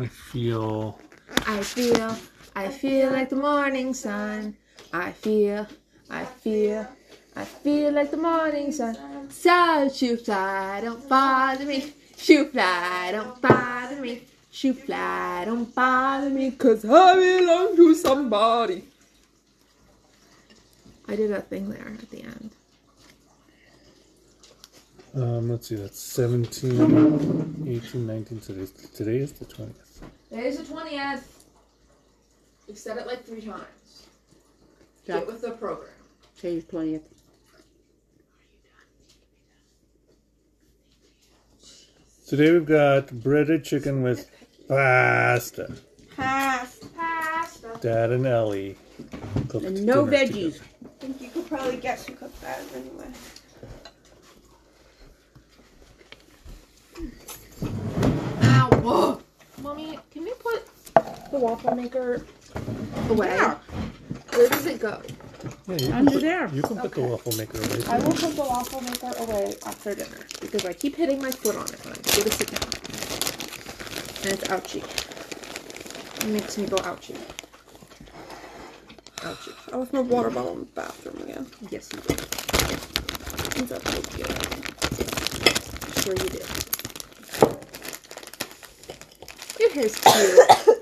I feel. I feel, I feel like the morning sun. I feel, I feel, I feel like the morning sun. So shoot fly, don't bother me. Shoot fly, don't bother me. Shoot fly, don't bother me, cause I belong to somebody. I did that thing there at the end. Um, let's see, that's 17, 18, 19. Today, today is the 20th. Today's the 20th. We've said it like three times. Yeah. Get with the program. Today's twentieth. Today we've got breaded chicken with pasta. Pass. Pasta. Dad and Ellie. And no veggies. together. I think you could probably guess who cooked that anyway. Ow. Whoa. Mommy, can we put the waffle maker away? Yeah. Where does it go? Yeah, you can Under put, there. You can put the waffle maker away. I will put the waffle maker away after dinner because I keep hitting my foot on it when I go to sit down. And it's ouchy. It makes me go ouchy. Ouchy. I left my water bottle in the bathroom again. Yes, you did. Is that so cute? Sure you did. Your hair's cute.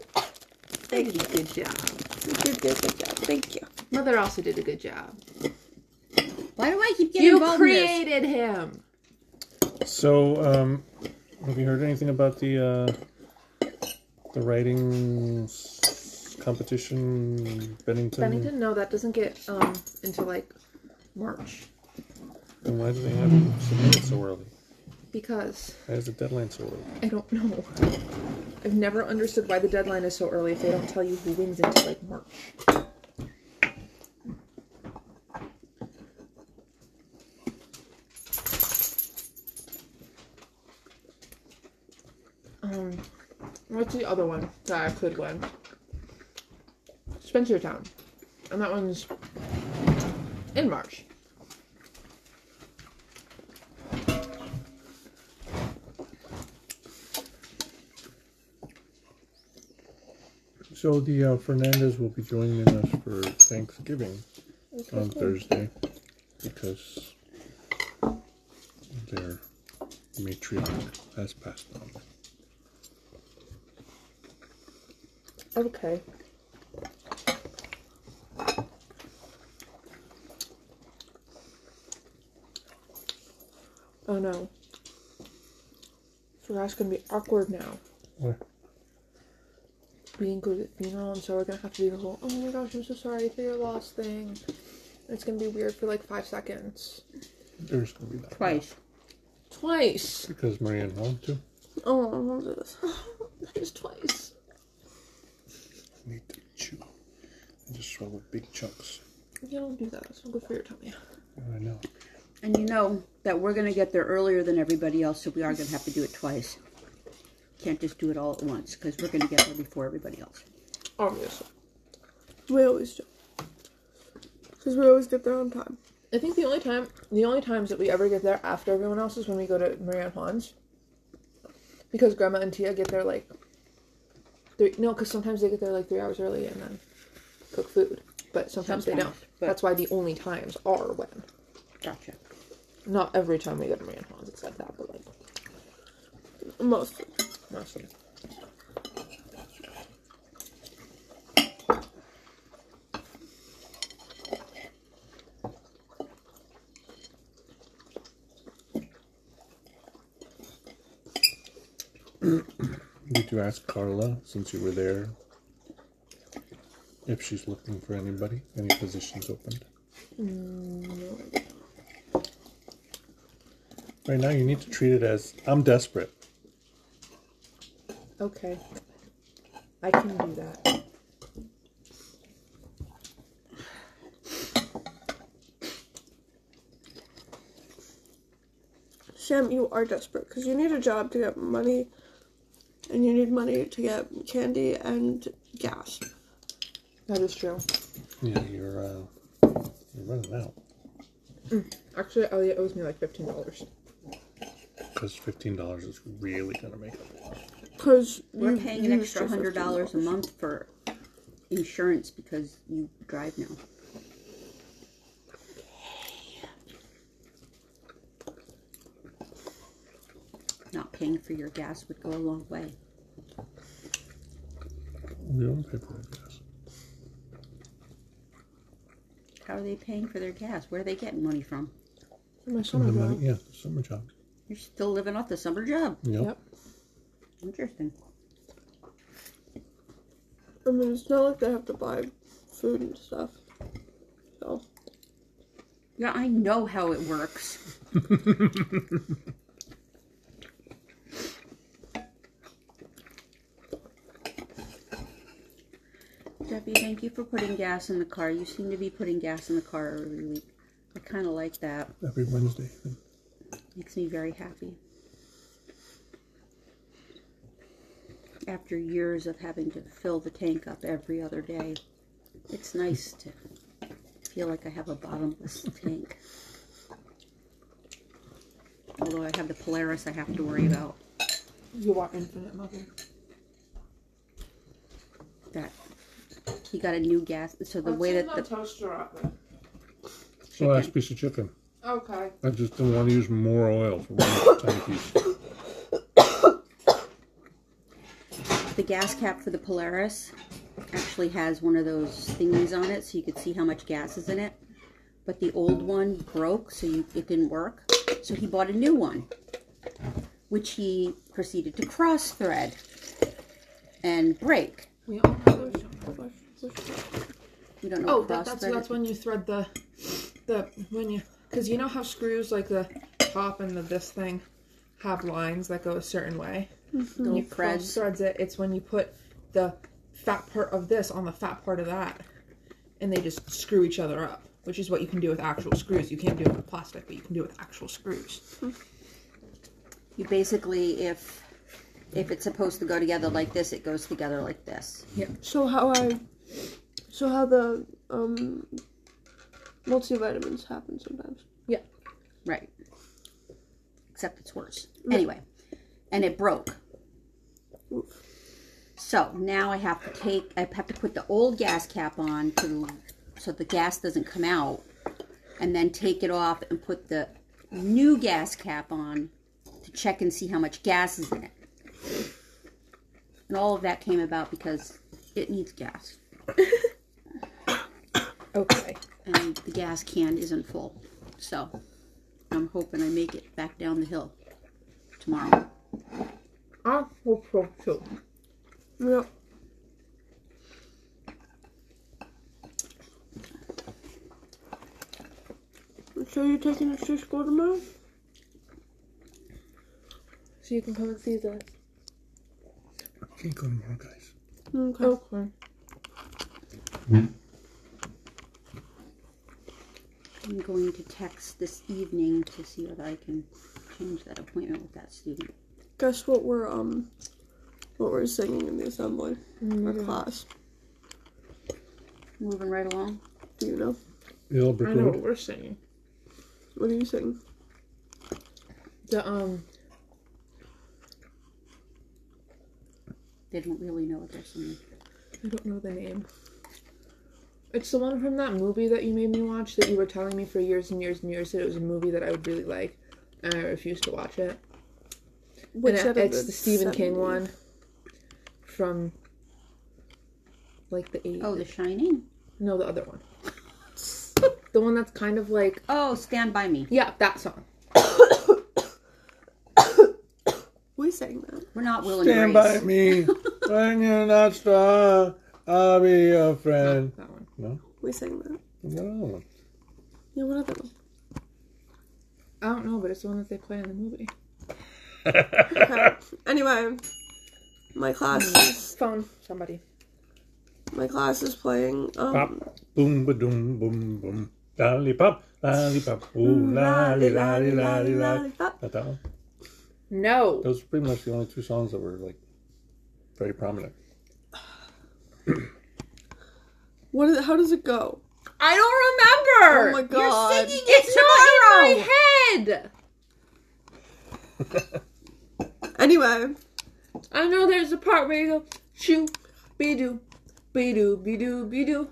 Thank you. Good job. You did a good job. Thank you. Mother also did a good job. Why do I keep getting You involved in this? created him. So, um, have you heard anything about the uh, the writing s- competition, Bennington? Bennington, no, that doesn't get um until like March And why do they have it submitted so early? Because Why is the deadline so early? I don't know. I've never understood why the deadline is so early if they don't tell you who wins until like March. Um, what's the other one that I could win? Spencertown, and that one's in March. So the uh, Fernandez will be joining us for Thanksgiving on Thursday because their matriarch has passed on. Okay. Oh no. So that's gonna be awkward now. What? Being good at funeral, and so we're gonna have to do the whole, oh my gosh, I'm so sorry for your loss thing. It's gonna be weird for like five seconds. There's gonna be that Twice. Twice. because Marianne wanted to. Oh, I love this. Just twice. I Need to chew and just swallow big chunks. You don't do that. It's not good for your tummy. I know. And you know that we're gonna get there earlier than everybody else, so we are gonna have to do it twice. Can't just do it all at once because we're gonna get there before everybody else. Oh. Obviously. We always do. Because we always get there on time. I think the only time, the only times that we ever get there after everyone else is when we go to Marianne Juan's. Because Grandma and Tia get there like, three, no, because sometimes they get there like three hours early and then cook food. But sometimes, they don't. but- That's why the only times are when. Gotcha. Not every time we go to Marianne Juan's, it's like that, but like Mostly. Mostly. Did you ask Carla since you were there if she's looking for anybody? Any positions opened? Mm, right now, you need to treat it as I'm desperate. Okay. I can do that. Sam, you are desperate because you need a job to get money, and you need money to get candy and gas. That is true. Yeah, you're uh, you're running out Actually, Elliot owes me like fifteen dollars. because fifteen dollars is really gonna make it. Because We're paying an extra hundred dollars a month for insurance because you drive now. Not paying for your gas would go a long way. We don't pay for it, yes. How are they paying for their gas? Where are they getting money from? My Some summer of the money, job. yeah, summer job. You're still living off the summer job. Yep. Yep. Interesting. I mean, it's not like they have to buy food and stuff. So Yeah, I know how it works. Debbie, thank you for putting gas in the car. You seem to be putting gas in the car every week. I kind of like that. Every Wednesday. Makes me very happy. After years of having to fill the tank up every other day, it's nice to feel like I have a bottomless tank. Although I have the Polaris I have to worry about. You are infinite mother. That he got a new gas. So the way that the toaster oven. So last piece of chicken. Okay. I just didn't want to use more oil for one tiny piece. The gas cap for the Polaris actually has one of those thingies on it so you could see how much gas is in it. But the old one broke, so you, it didn't work. So he bought a new one, which he proceeded to cross thread and break. We all have those. You don't know Oh, that, that's that's when you thread the the when you because you know how screws like the top and the this thing have lines that go a certain way. Little you threads. cross threads it. It's when you put the fat part of this on the fat part of that, and they just screw each other up. Which is what you can do with actual screws. You can't do it with plastic, but you can do it with actual screws. You basically, if if it's supposed to go together like this, it goes together like this. Yeah. So how I, so how the um, multivitamins happen sometimes. Yeah. Right. Except it's worse. Anyway, and it broke. So now I have to take, I have to put the old gas cap on to, so the gas doesn't come out, and then take it off and put the new gas cap on to check and see how much gas is in it. And all of that came about because it needs gas, Okay. and the gas can isn't full. So I'm hoping I make it back down the hill tomorrow. I hope so too. Yep. So you're taking us to school tomorrow? So you can come and see the. Can't go tomorrow, guys. Okay. Okay. I'm going to text this evening to see whether I can change that appointment with that student. Guess what we're um, what we're singing in the assembly or class? Moving right along. Do you know? Yellow I know what road. we're singing. What are you singing? The um. They don't really know what they're singing. I don't know the name. It's the one from that movie that you made me watch that you were telling me for years and years and years that it was a movie that I would really like, and I refused to watch it. Which and it, it's the Stephen King one from like the eight. Oh, The Shining? no, the other one. the one that's kind of like Oh, Stand By Me. yeah, that song. We sang that. We're not Will and Stand Grace. by me when you're not strong. I'll be your friend. That one. No, We sang that. No. Yeah, what other one? I don't know, but it's the one that they play in the movie. Okay. anyway, my class is Phone somebody. my class is playing um Pop, boom, ba doom, boom, boom. Lollipop, lollipop, ooh, lolly, lolly, lolly, lolly. lollipop. Not that one. No. Those are pretty much the only two songs that were like very prominent. What is, how does it go? I don't remember. Oh my God. You're singing it It's not in my head. Anyway, I know there's a part where you go shoo, be doo, be doo, be doo, be doo,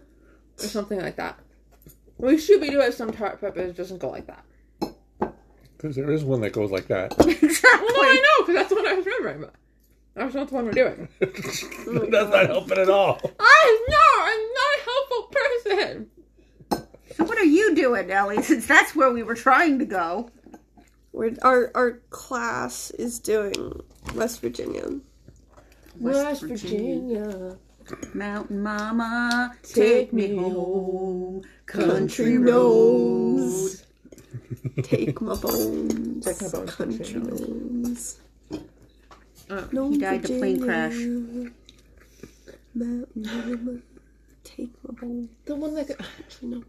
or something like that. We should be doing some part, but it doesn't go like that. Because there is one that goes like that. exactly. Well, no, I know because that's the one I was remembering, but that's not the one we're doing. That's not helping at all. I know I'm not a helpful person. So what are you doing, Ellie? Since that's where we were trying to go. We're, our our class is doing West Virginia. West Virginia. Mountain Mama, take me home. Country roads. Take my bones. Take my bones, Country country roads. Uh, No he died in a plane crash. Mountain Mama, take my bones. The one that. Actually, no.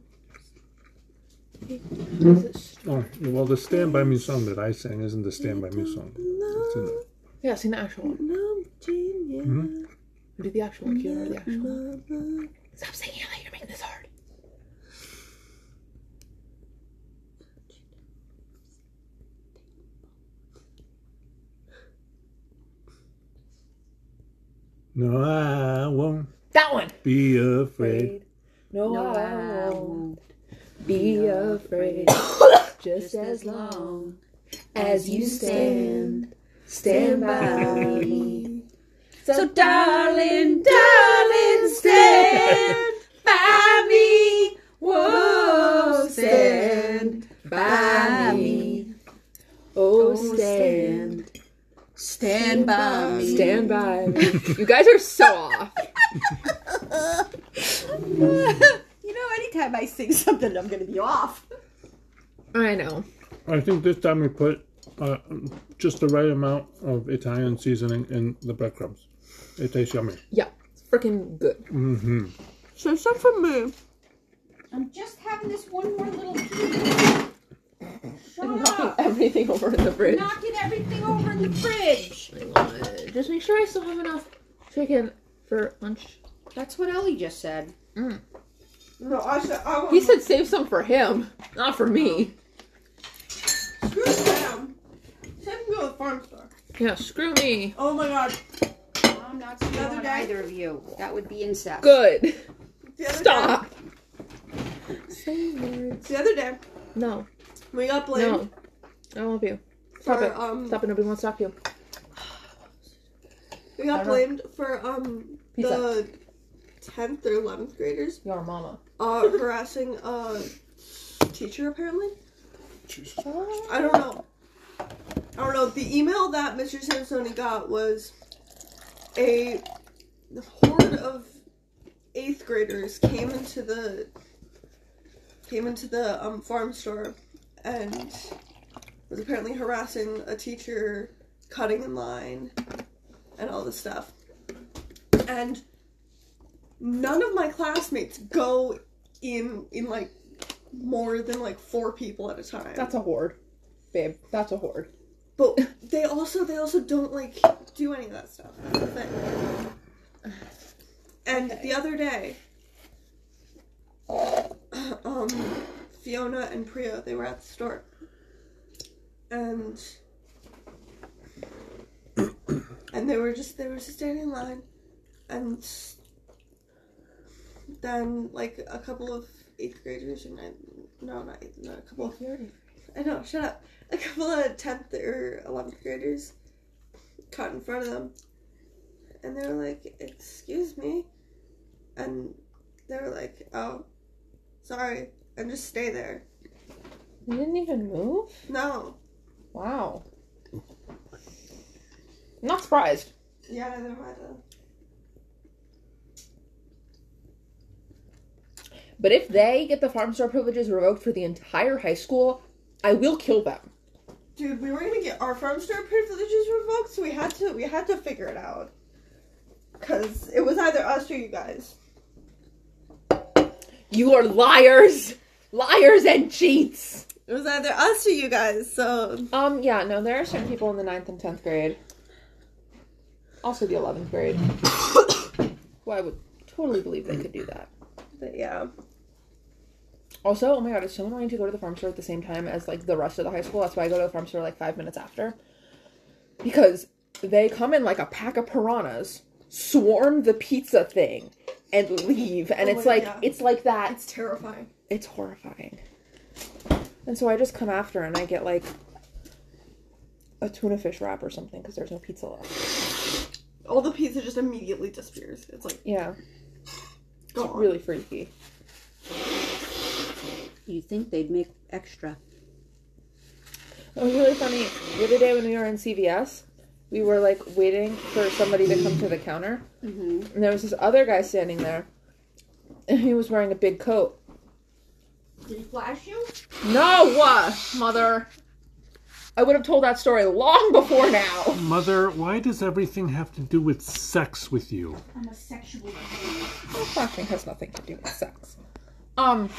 Oh, well, the Stand By Me song that I sang isn't the Stand By Me song. It's in the, Yeah, sing the actual one. No, Virginia. Do the actual one. Cute or the actual one. Stop singing it like you're making this hard. no, I won't That one. be afraid. No, No, I I won't won't be afraid. Just as long as you stand, stand by me. So, darling, darling, stand by me. Whoa, stand by me. Oh, oh, stand, Stand by me. stand by me. You guys are so off. you know, I sing something, I'm going to be off. I know. I think this time we put uh, just the right amount of Italian seasoning in the breadcrumbs. It tastes yummy. Yeah, it's freaking good. Mm-hmm. So stuff for me. I'm just having this one more little piece. Shut Knocking up. everything over in the fridge. Knocking everything over in the fridge. Hang on. Just make sure I still have enough chicken for lunch. That's what Ellie just said. No, I said I want He said save some for him, not for me. screw Sam. Sam can go to the farm store. Yeah, screw me. Oh my god. I'm not stealing day? either of you. That would be incest. Good. The other Stop. Say words. The other day, No, we got blamed no. I won't be. Stop for it. um Stop it. Nobody wants to talk to you. we got I know. blamed for um Pizza. the tenth or eleventh graders Your mama. uh harassing a teacher apparently. I don't know. I don't know. The email that Mr. Sansoni got was a horde of eighth graders came into the came into the um, farm store and was apparently harassing a teacher, cutting in line, and all this stuff. And none of my classmates go in in like more than like four people at a time. That's a horde, babe. That's a horde. But they also they also don't like do any of that stuff. That's the thing. And the other day, um, Fiona and Priya they were at the store, and and they were just they were just standing in line, and then like a couple of eighth graders and I, no not eighth, no, a couple of I know, shut up. A couple of 10th or 11th graders caught in front of them. And they were like, Excuse me. And they were like, Oh, sorry. And just stay there. You didn't even move. No. Wow. Not surprised. Yeah, neither am I though. But if they get the farm store privileges revoked for the entire high school, I will kill them. Dude, we were gonna get our farm store privileges revoked, so we had to we had to figure it out. Cause it was either us or you guys. You are liars, liars and cheats. It was either us or you guys, so Um, yeah, no, there are certain people in the 9th and 10th grade. Also the 11th grade. who I would totally believe they could do that. but yeah. Also, oh my god, it's so annoying to go to the farm store at the same time as like the rest of the high school. That's why I go to the farm store like five minutes after. Because they come in like a pack of piranhas, swarm the pizza thing, and leave. And Oh it's like God. it's like that. It's terrifying. It's horrifying. And so I just come after and I get like a tuna fish wrap or something because there's no pizza left. All the pizza just immediately disappears. It's like Yeah, it's really freaky. You think they'd make extra? It was really funny. The other day when we were in CVS, we were like waiting for somebody to come to the counter, Mm-hmm. and there was this other guy standing there, and he was wearing a big coat. Did he flash you? No, uh, mother. I would have told that story long before now. Mother, why does everything have to do with sex with you? I'm a sexual. Flashing has nothing to do with sex. Um,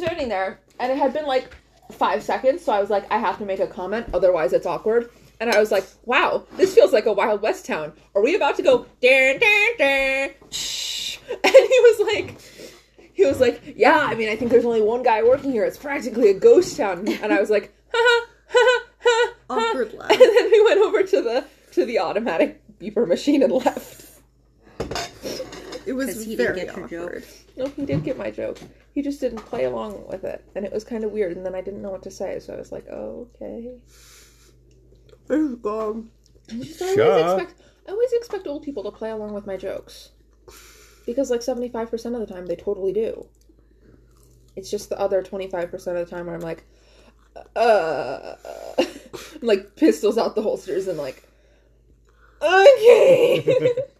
and we were sitting there, and it had been like five seconds, so I was like, I have to make a comment, otherwise it's awkward. And I was like, wow, this feels like a Wild West town. Are we about to go, dun, dun, dun, shh? And he was like, he was like, yeah, I mean, I think there's only one guy working here. It's practically a ghost town. And I was like, ha ha ha ha. ha. Awkward laugh. And then we went over to the to the automatic beeper machine and left. It was he didn't very get your awkward. No, he did get my joke. He just didn't play along with it, and it was kind of weird. And then I didn't know what to say, so I was like, "Oh, okay." It's gone. I always expect I always expect old people to play along with my jokes, because like seventy five percent of the time they totally do. It's just the other twenty five percent of the time where I'm like, uh, I'm like pistols out the holsters and like, okay.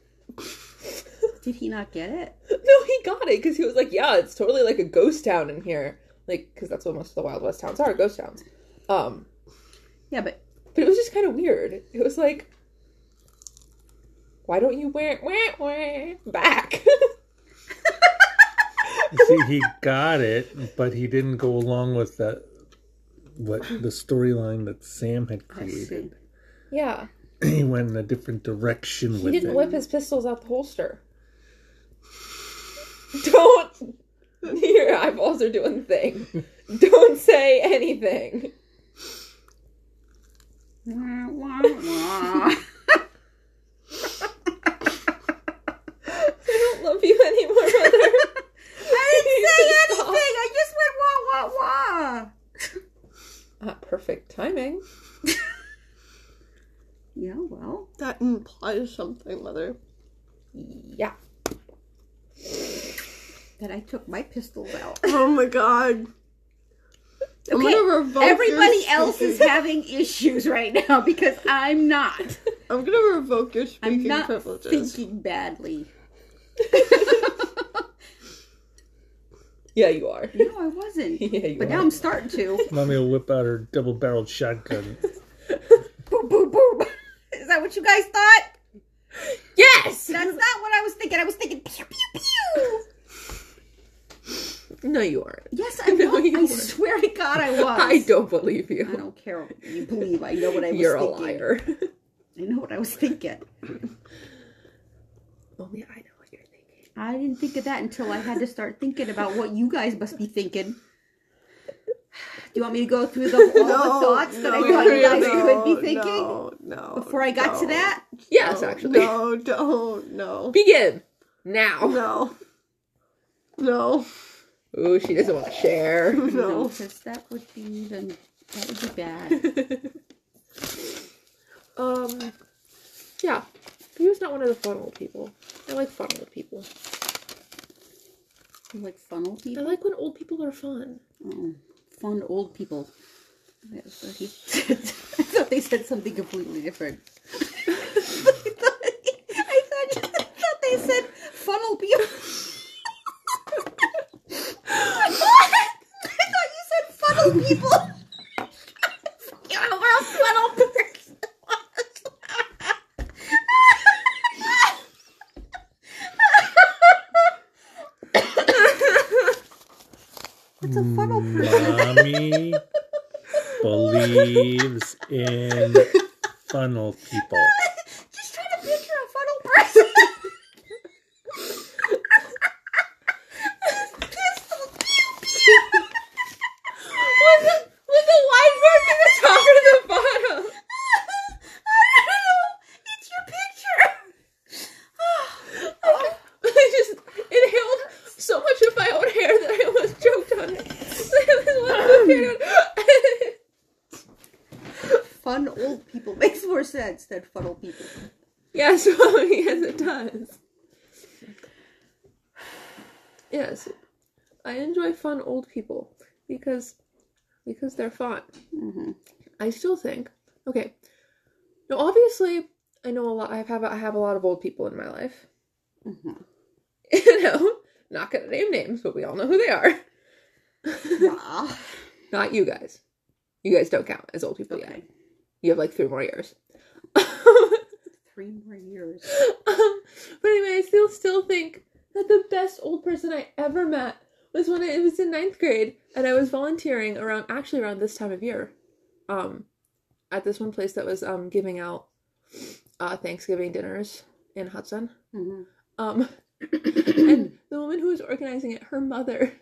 Did he not get it? No, he got it because he was like, "Yeah, it's totally like a ghost town in here." Like, because that's what most of the Wild West towns are, ghost towns. Um, Yeah, but but it was just kind of weird. It was like, why don't you wear wah, wah, back? See, he got it, but he didn't go along with that what the storyline that Sam had created. yeah, He went in a different direction he with didn't it. whip his pistols out the holster. Don't. Your eyeballs are doing the thing. Don't say anything. Wah, wah, wah. I don't love you anymore, mother. I didn't say Stop. anything. I just went wah wah wah. Uh, perfect timing. Yeah, well, That implies something, mother. Yeah. That I took my pistols out. Oh my god. I'm Okay, gonna your Everybody else is having issues right now because I'm not. I'm gonna revoke your speaking I'm speaking not privileges. thinking badly. Yeah, you are. No, I wasn't. Yeah, you But are. now I'm starting to. Mommy will whip out her double barreled shotgun. boom, boom, boom. Is that what you guys thought? Yes! That's not what I was thinking. I was thinking pew pew pew. No, you aren't. Yes, I No, was. you I weren't. swear to God, I was. I don't believe you. I don't care what you believe. I know what I was thinking. You're a liar. I know what I was thinking. Only I know what you're thinking. I didn't think of that until I had to start thinking about what you guys must be thinking. Do you want me to go through the, all the thoughts that I no, thought you guys no, could be thinking No, no. before I got to that? Yes, no, actually. No, don't, no. Begin. Now. No. No. Ooh, she doesn't want to share. No, No. because that would be then that would be bad. um, yeah. He was not one of the fun old people. I like fun old people. You like funnel I people? I like when old people are fun. Oh, fun old people. I thought I thought they said something completely different. I thought, I thought, I thought they said funnel people. fun old people makes more sense than fun old people. Yes, well, yes, it does. Yes, I enjoy fun old people because because they're fun. Mm-hmm. I still think okay. Now, obviously, I know a lot. I have I have a lot of old people in my life. Mm-hmm. you know, not gonna name names, but we all know who they are. Not you guys. You guys don't count as old people yet. You have like three more years. Three more years. um, but anyway, I still still think that the best old person I ever met was when I was in ninth grade and I was volunteering around actually around this time of year, um, at this one place that was um giving out uh Thanksgiving dinners in Hudson. hmm Um, and the woman who was organizing it, her mother,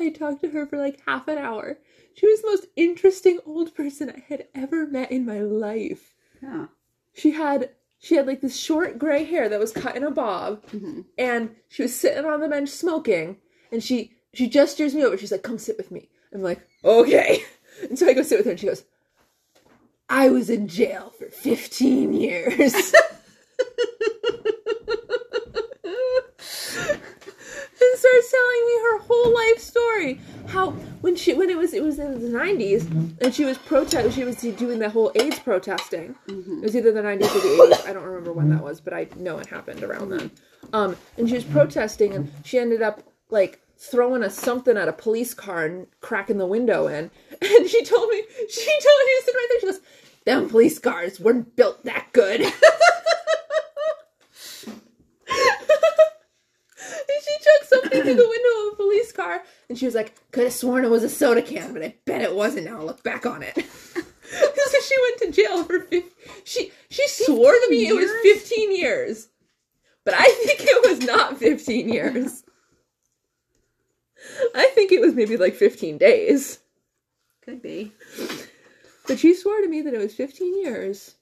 I talked to her for like half an hour. She was the most interesting old person I had ever met in my life. Yeah. She had she had like this short gray hair that was cut in a bob, hmm and she was sitting on the bench smoking, and she she gestures me over. She's like, "Come sit with me." I'm like, "Okay," and so I go sit with her, and she goes, "I was in jail for 15 years." and starts telling me her whole life story. How when she when it was it was in the nineties mm-hmm. and she was protest she was doing the whole AIDS protesting. Mm-hmm. It was either the nineties or the eighties. I don't remember when that was, but I know it happened around then. Mm-hmm. Um, and she was protesting and she ended up like throwing a something at a police car and cracking the window in. And she told me she told me to sit right there. She goes, "Them police cars weren't built that good." And she chucked something through the window of a police car, and she was like, "Could have sworn it was a soda can, but I bet it wasn't." Now I look back on it. so she went to jail for 50, she she swore to me it was fifteen years, but I think it was not fifteen years. I think it was maybe like fifteen days, Could be. but she swore to me that it was fifteen years,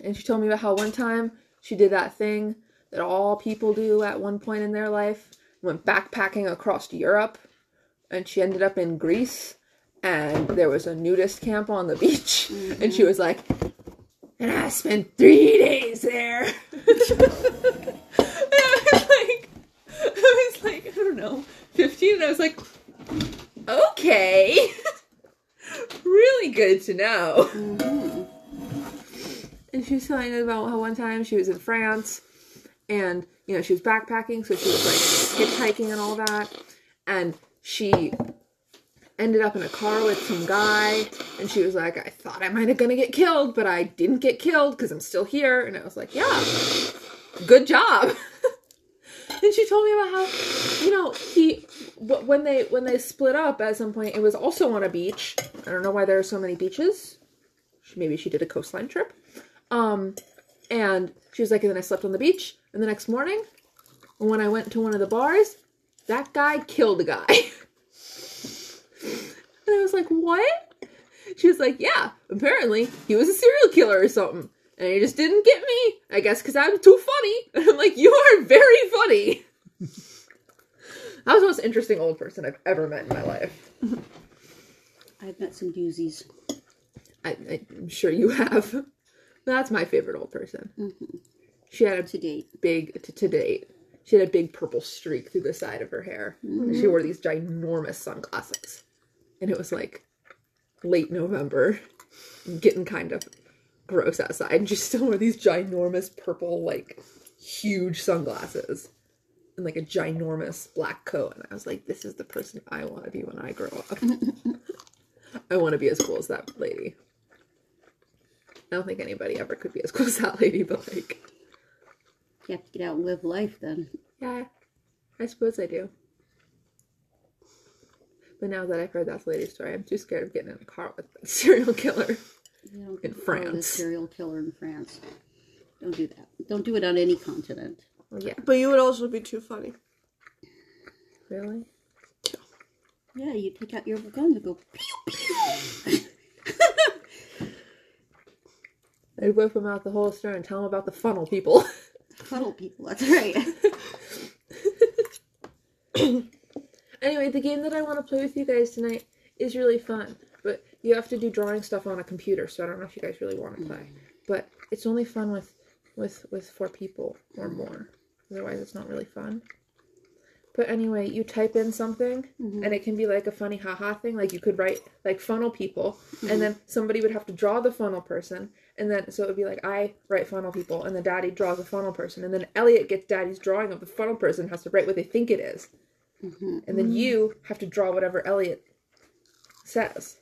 and she told me about how one time she did that thing that all people do at one point in their life went backpacking across Europe and she ended up in Greece and there was a nudist camp on the beach and she was like and I spent 3 days there. and I was like I was like I don't know 15 and I was like okay. really good to know. hmm And she was telling me about how one time she was in France and, you know, she was backpacking, so she was like hitchhiking and all that. And she ended up in a car with some guy and she was like, I thought I might have gonna get killed, but I didn't get killed because I'm still here. And I was like, Yeah, good job. and she told me about how, you know, he when they when they split up at some point, it was also on a beach. I don't know why there are so many beaches. Maybe she did a coastline trip. Um, and she was like, and then I slept on the beach. And the next morning, when I went to one of the bars, that guy killed a guy. and I was like, what? She was like, yeah, apparently he was a serial killer or something. And he just didn't get me. I guess because I'm too funny. And I'm like, you are very funny. that was the most interesting old person I've ever met in my life. I've met some doozies. I, I'm sure you have. That's my favorite old person. Mm-hmm. She had a to date. big to, to date. She had a big purple streak through the side of her hair, and she mm. wore these ginormous sunglasses. And it was like late November, getting kind of gross outside, and she still wore these ginormous purple, like huge sunglasses, and like a ginormous black coat. And I was like, "This is the person I want to be when I grow up. I want to be as cool as that lady." I don't think anybody ever could be as cool as that lady, but like. You have to get out and live life then. Yeah, I suppose I do. But now that I've heard that lady's story, I'm too scared of getting in a car with a serial killer. In get a France. serial killer in France. Don't do that. Don't do it on any continent. Yeah, But you would also be too funny. really? Yeah, you take out your gun and go pew pew. I'd whip him out the holster and tell him about the funnel people. Funnel people. That's right. anyway, the game that I want to play with you guys tonight is really fun. But you have to do drawing stuff on a computer. So I don't know if you guys really want to play, mm. but it's only fun with with with four people or more. Otherwise, it's not really fun. But anyway, you type in something, mm-hmm. and it can be like a funny haha thing. Like you could write like funnel people, and mm-hmm. then somebody would have to draw the funnel person, and then so it would be like I write funnel people, and then Daddy draws a funnel person, and then Elliot gets Daddy's drawing of the funnel person, has to write what they think it is, mm-hmm. and then mm-hmm. you have to draw whatever Elliot says,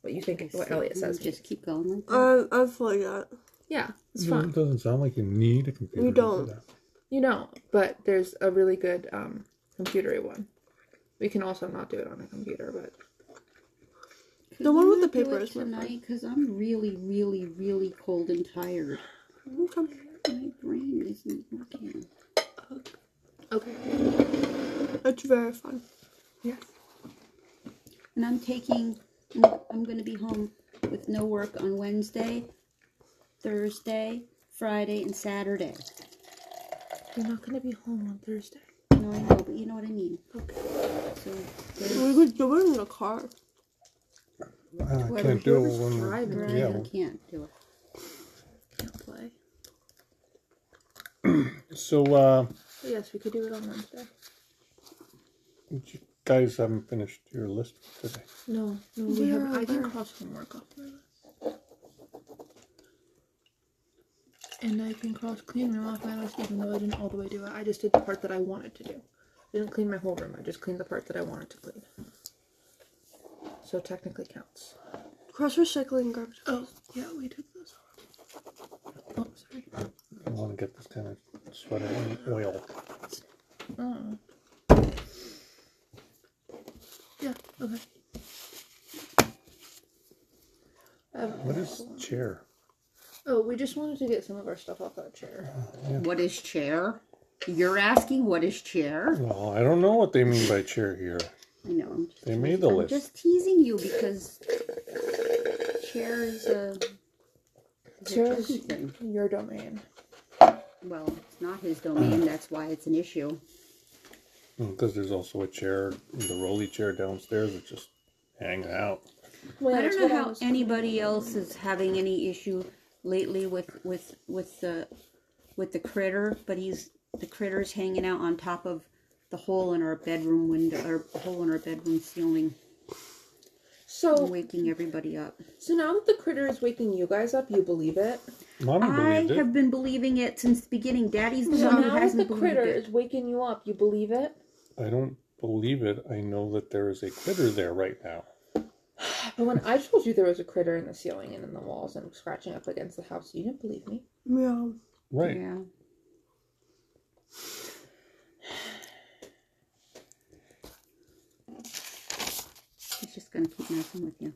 what you think what Elliot mm-hmm. says. Just keep going like that. I I feel like that. Yeah, it's It fun. doesn't sound like you need a computer. We to do don't. that. You know, but there's a really good um, computery one. We can also not do it on a computer, but Could The one with the paper is tonight because I'm really, really, really cold and tired. Okay. My brain isn't working. okay. It's very fun. Yes. And I'm taking. I'm, going to be home with no work on Wednesday, Thursday, Friday, and Saturday. You're not gonna be home on Thursday. No, I know, but you know what I mean. Okay. So We could do it in the car. I Whoever- can't do it whoever's when driving, right, yeah. I can't do it. Can't play. So uh, But yes, we could do it on Wednesday. you guys haven't finished your list for today. No, no, we have. Where I can are- cross homework off my list. And I can cross clean room off my list, even though I didn't all the way do it. I just did the part that I wanted to do. I didn't clean my whole room. I just cleaned the part that I wanted to clean. So technically counts. Cross recycling garbage. Oh, yeah, we did those off. Oh, sorry. I want to get this kind of sweater in oil. Oh. Yeah, okay. Um, What is chair? oh, we just wanted to get some of our stuff off that chair. What is chair? You're asking what is chair? Well, I don't know what they mean by chair here. I know. I'm just They made the I'm list. just teasing you because chair is a, Chair is- thing. Your domain. Well, it's not his domain. That's why it's an issue. Mm, because there's also a chair, the rolly chair downstairs that just hang out. Well, I don't know how anybody else is having any issue lately with with with the with the critter, but he's the critter's hanging out on top of the hole in our bedroom window or the hole in our bedroom ceiling, So, waking everybody up. so now that the critter is waking you guys up, you believe it. Mommy I believed have it. been believing it since the beginning. Daddy's the So one who now that hasn't the believed critter it. is waking you up, you believe it. I don't believe it. I know that there is a critter there right now. But when I told you there was a critter in the ceiling and in the walls and scratching up against the house, you didn't believe me. Yeah. Right. Yeah. He's just gonna keep messing with you.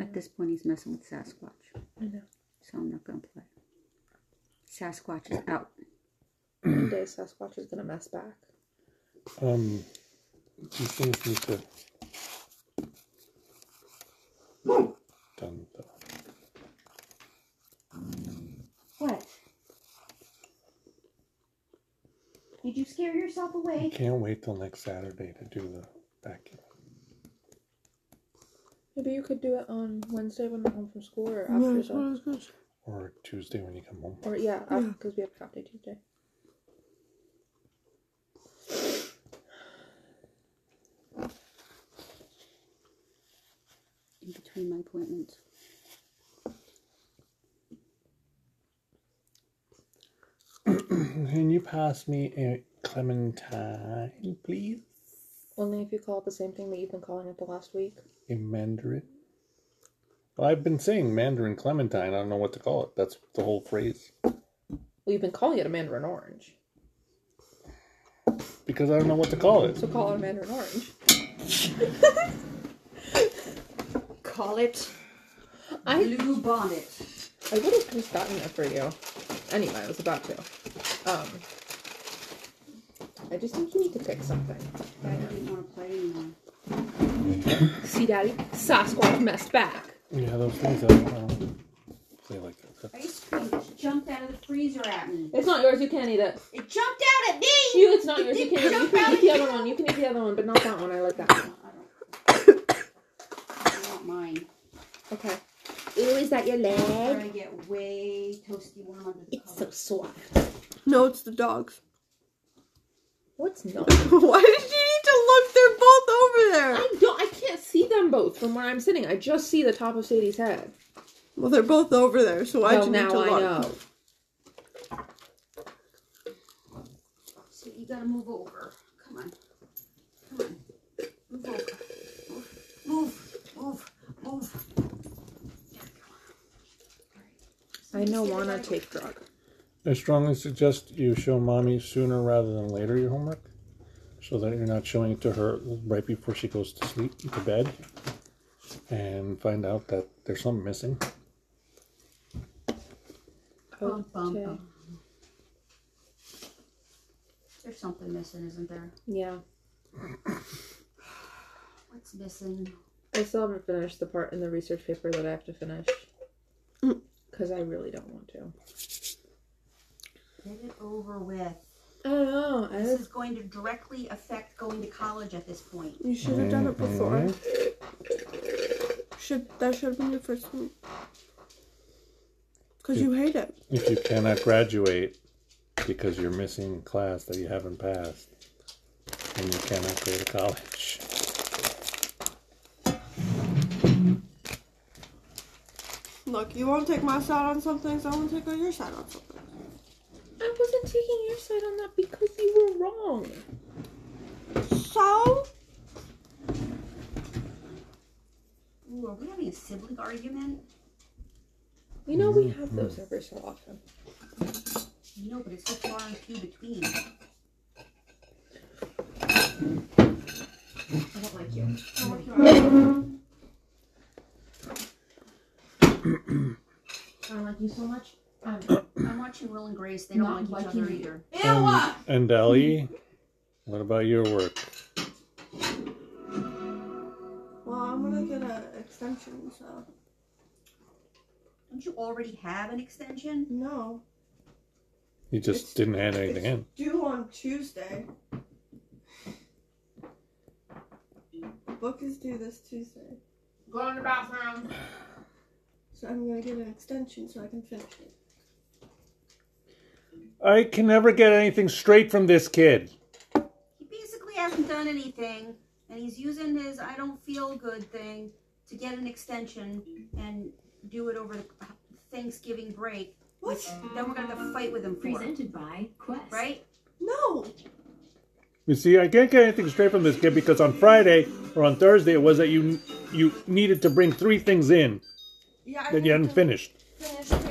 At this point, he's messing with Sasquatch, I know. so I'm not gonna play. Sasquatch is out. One day Sasquatch is gonna mess back. Um, these things need to. Done. though. What? Did you scare yourself away? I Can't wait till next Saturday to do the vacuum. Maybe you could do it on Wednesday when I'm home from school or after. that's what so- was gonna say. Or Tuesday when you come home. Or yeah, because we have half day Tuesday. In between my appointments. Can you pass me a clementine, please? Only if you call it the same thing that you've been calling it the last week. A mandarin. Well, I've been saying mandarin clementine. I don't know what to call it. That's the whole phrase. Well, you've been calling it a mandarin orange. Because I don't know what to call it. So call it a mandarin orange. Call it I blue bonnet. I would have just gotten it for you. Anyway, I was about to. Um, I just think you need to pick something. I didn't want to play anymore. See, Daddy, Sasquatch messed back. Yeah, those things I don't know. They like that. Ice cream just jumped out of the freezer at me. It's not yours. You can't eat it. It jumped out at me. You, it's not yours. You can't. eat it. You can eat the other one. You can eat the other one, but not that one. I like that one. I don't. I want mine. Okay. Ooh, is that your It's leg? gonna get way toasty warm under the It's so covers. soft. No, it's the dogs. What's not? Why did you need to look? They're both over there. I don't. I can't see them both from where I'm sitting. I just see the top of Sadie's head. Well, they're both over there, so why'd well, you need now to I look? know. So you gotta move over. Come on. Come on. Move over. Move. Move. Move. Move. There we go. I know Sit wanna take drug. I strongly suggest you show mommy sooner rather than later your homework, so that you're not showing it to her right before she goes to sleep to bed, and find out that there's something missing. Bum, bum, Okay. bum. There's something missing, isn't there? Yeah. What's missing? I still haven't finished the part in the research paper that I have to finish. Mm. Because I really don't want to. Get it over with. I don't know. I This is going to directly affect going to college at this point. You should have done it before. Mhm. Should that should have been your first one? Cause you hate it. If you cannot graduate because you're missing class that you haven't passed, then you cannot go to college. Look, you won't take my side on some things. I won't take your side on some things. I wasn't taking your side on that because you were wrong. So Ooh, are we having a sibling argument? You know, we have mm-hmm. those every so often. You know, but it's so far and few between. I don't like you. I don't like you so much. Um, I'm watching Will and Grace. They don't Not like each other you. either. And, and Ellie, what about your work? well, I'm gonna get an extension. So Don't you already have an extension? no, You just It's- didn't add anything it's in. due on Tuesday. Book is due this Tuesday, go in the bathroom. so I'm gonna get an extension so I can finish it. I can never get anything straight from this kid. He basically hasn't done anything, and he's using his I don't feel good thing to get an extension and do it over the Thanksgiving break. What? Which then we're gonna have to fight with him for, Presented by Quest. right? No. You see, I can't get anything straight from this kid because on Friday or on Thursday it was that you you needed to bring three things in Yeah, that you hadn't to finished, Finish three things.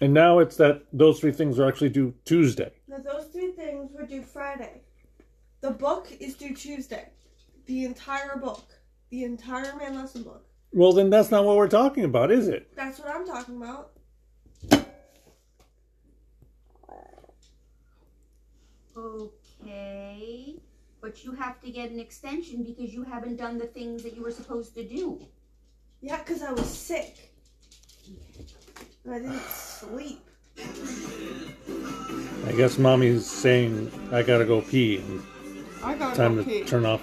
And now it's that those three things are actually due Tuesday. Now those three things were due Friday. The book is due Tuesday. The entire book. The entire main lesson book. Well, then that's not what we're talking about, is it? That's what I'm talking about. Okay. But you have to get an extension because you haven't done the things that you were supposed to do. Yeah, because I was sick. I didn't sleep. I guess mommy's saying I gotta go pee. I gotta time go to pee. turn off